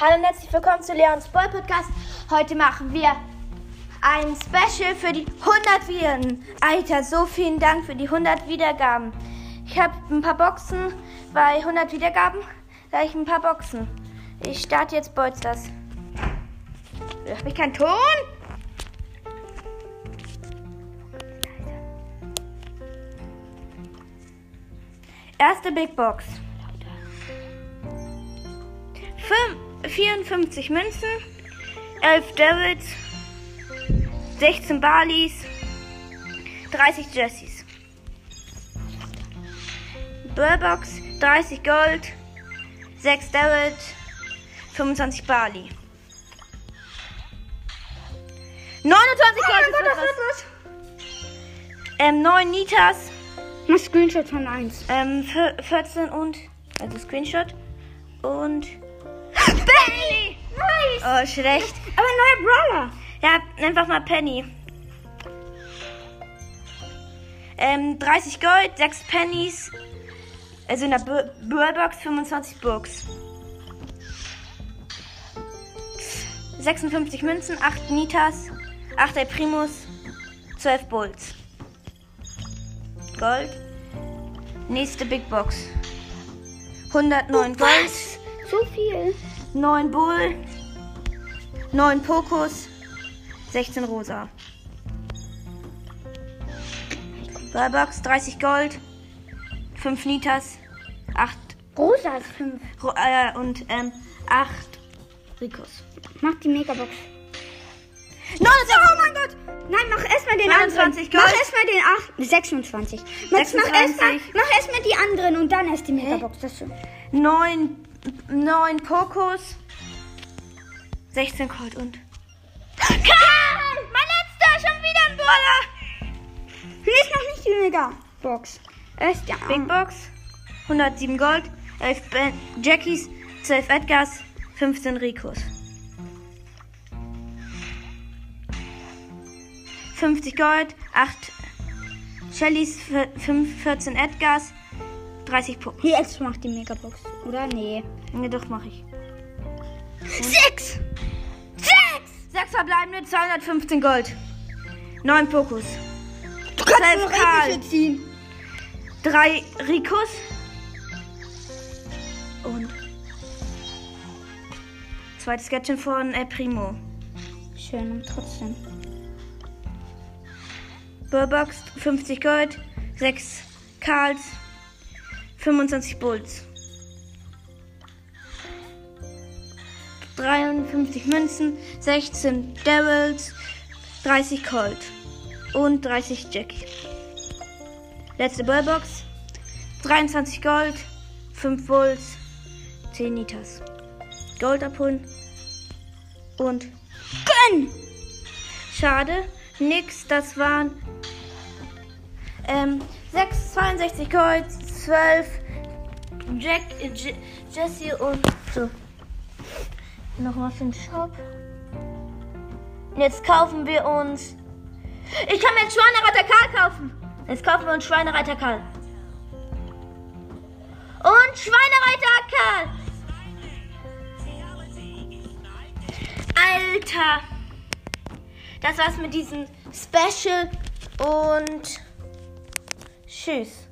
Hallo und herzlich willkommen zu Leons Boy Podcast. Heute machen wir ein Special für die 100 Wiedergaben. Alter, so vielen Dank für die 100 Wiedergaben. Ich habe ein paar Boxen bei 100 Wiedergaben. Da ich ein paar Boxen. Ich starte jetzt Bolsters. Habe ich keinen Ton? Erste Big Box. Fünf, 54 Münzen, 11 Devils, 16 Barleys, 30 Jessies. Burbox, 30 Gold, 6 Devils, 25 Barley. 29 Gold. Oh Gott, ist was. Ähm, 9 Nitas, Mach Screenshot von 1. ähm, vier- 14 und, also Screenshot und Penny! Nice. Oh, schlecht. Aber neuer Brawler. Ja, einfach mal Penny. Ähm, 30 Gold, 6 Pennies. Also in der Burbox 25 Books. 56 Münzen, 8 Nitas, 8 El Primus, 12 Bulls. Gold. Nächste Big Box. 109 Gold. So viel. 9 Bull, 9 Pokus, 16 Rosa. Burbox 30 Gold, 5 Nitas, 8 Rosa ist 5. Ro äh, und ähm, 8 Ricos. Mach die Megabox. 29! Oh mein Gott. Nein, mach erstmal den 29 anderen. Gold. Mach erstmal den 8. 26. Max, mach 26. erstmal mach erstmal die anderen und dann erst die Megabox. Das schon. 9, 9 Pokus, 16 Gold und. Karl! Mein letzter! Schon wieder ein Brawler! Hier ist noch nicht die Megabox. Erst ja. Big Box, 107 Gold, 11 ben Jackies, 12 Edgars, 15 Ricos. 50 Gold, 8 Shellys, 5, 14 Edgars, 30 Puppen. Hier jetzt mach die Megabox. Oder? Nee. Ne, doch, mach ich. 6. 6. 6 verbleibende, 215 Gold. 9 Pokus. Du kannst noch Karl. ziehen. 3 Ricos. Und. Zweites Gadget von El Primo. Schön und trotzdem. Burbox 50 Gold, 6 Karls, 25 Bulls. 53 Münzen, 16 Devils, 30 Colt und 30 Jackie. Letzte Burbox 23 Gold, 5 Bulls, 10 Nitas. Gold abholen und Gönn! Schade, nix, das waren ähm, 6, 62 Gold, 12 Jack, J Jesse und so. Nochmal für den Shop. Jetzt kaufen wir uns. Ich kann mir einen Schweinereiter Karl kaufen. Jetzt kaufen wir uns Schweinereiter Karl. Und Schweinereiter Karl. Alter. Das war's mit diesem Special und tschüss.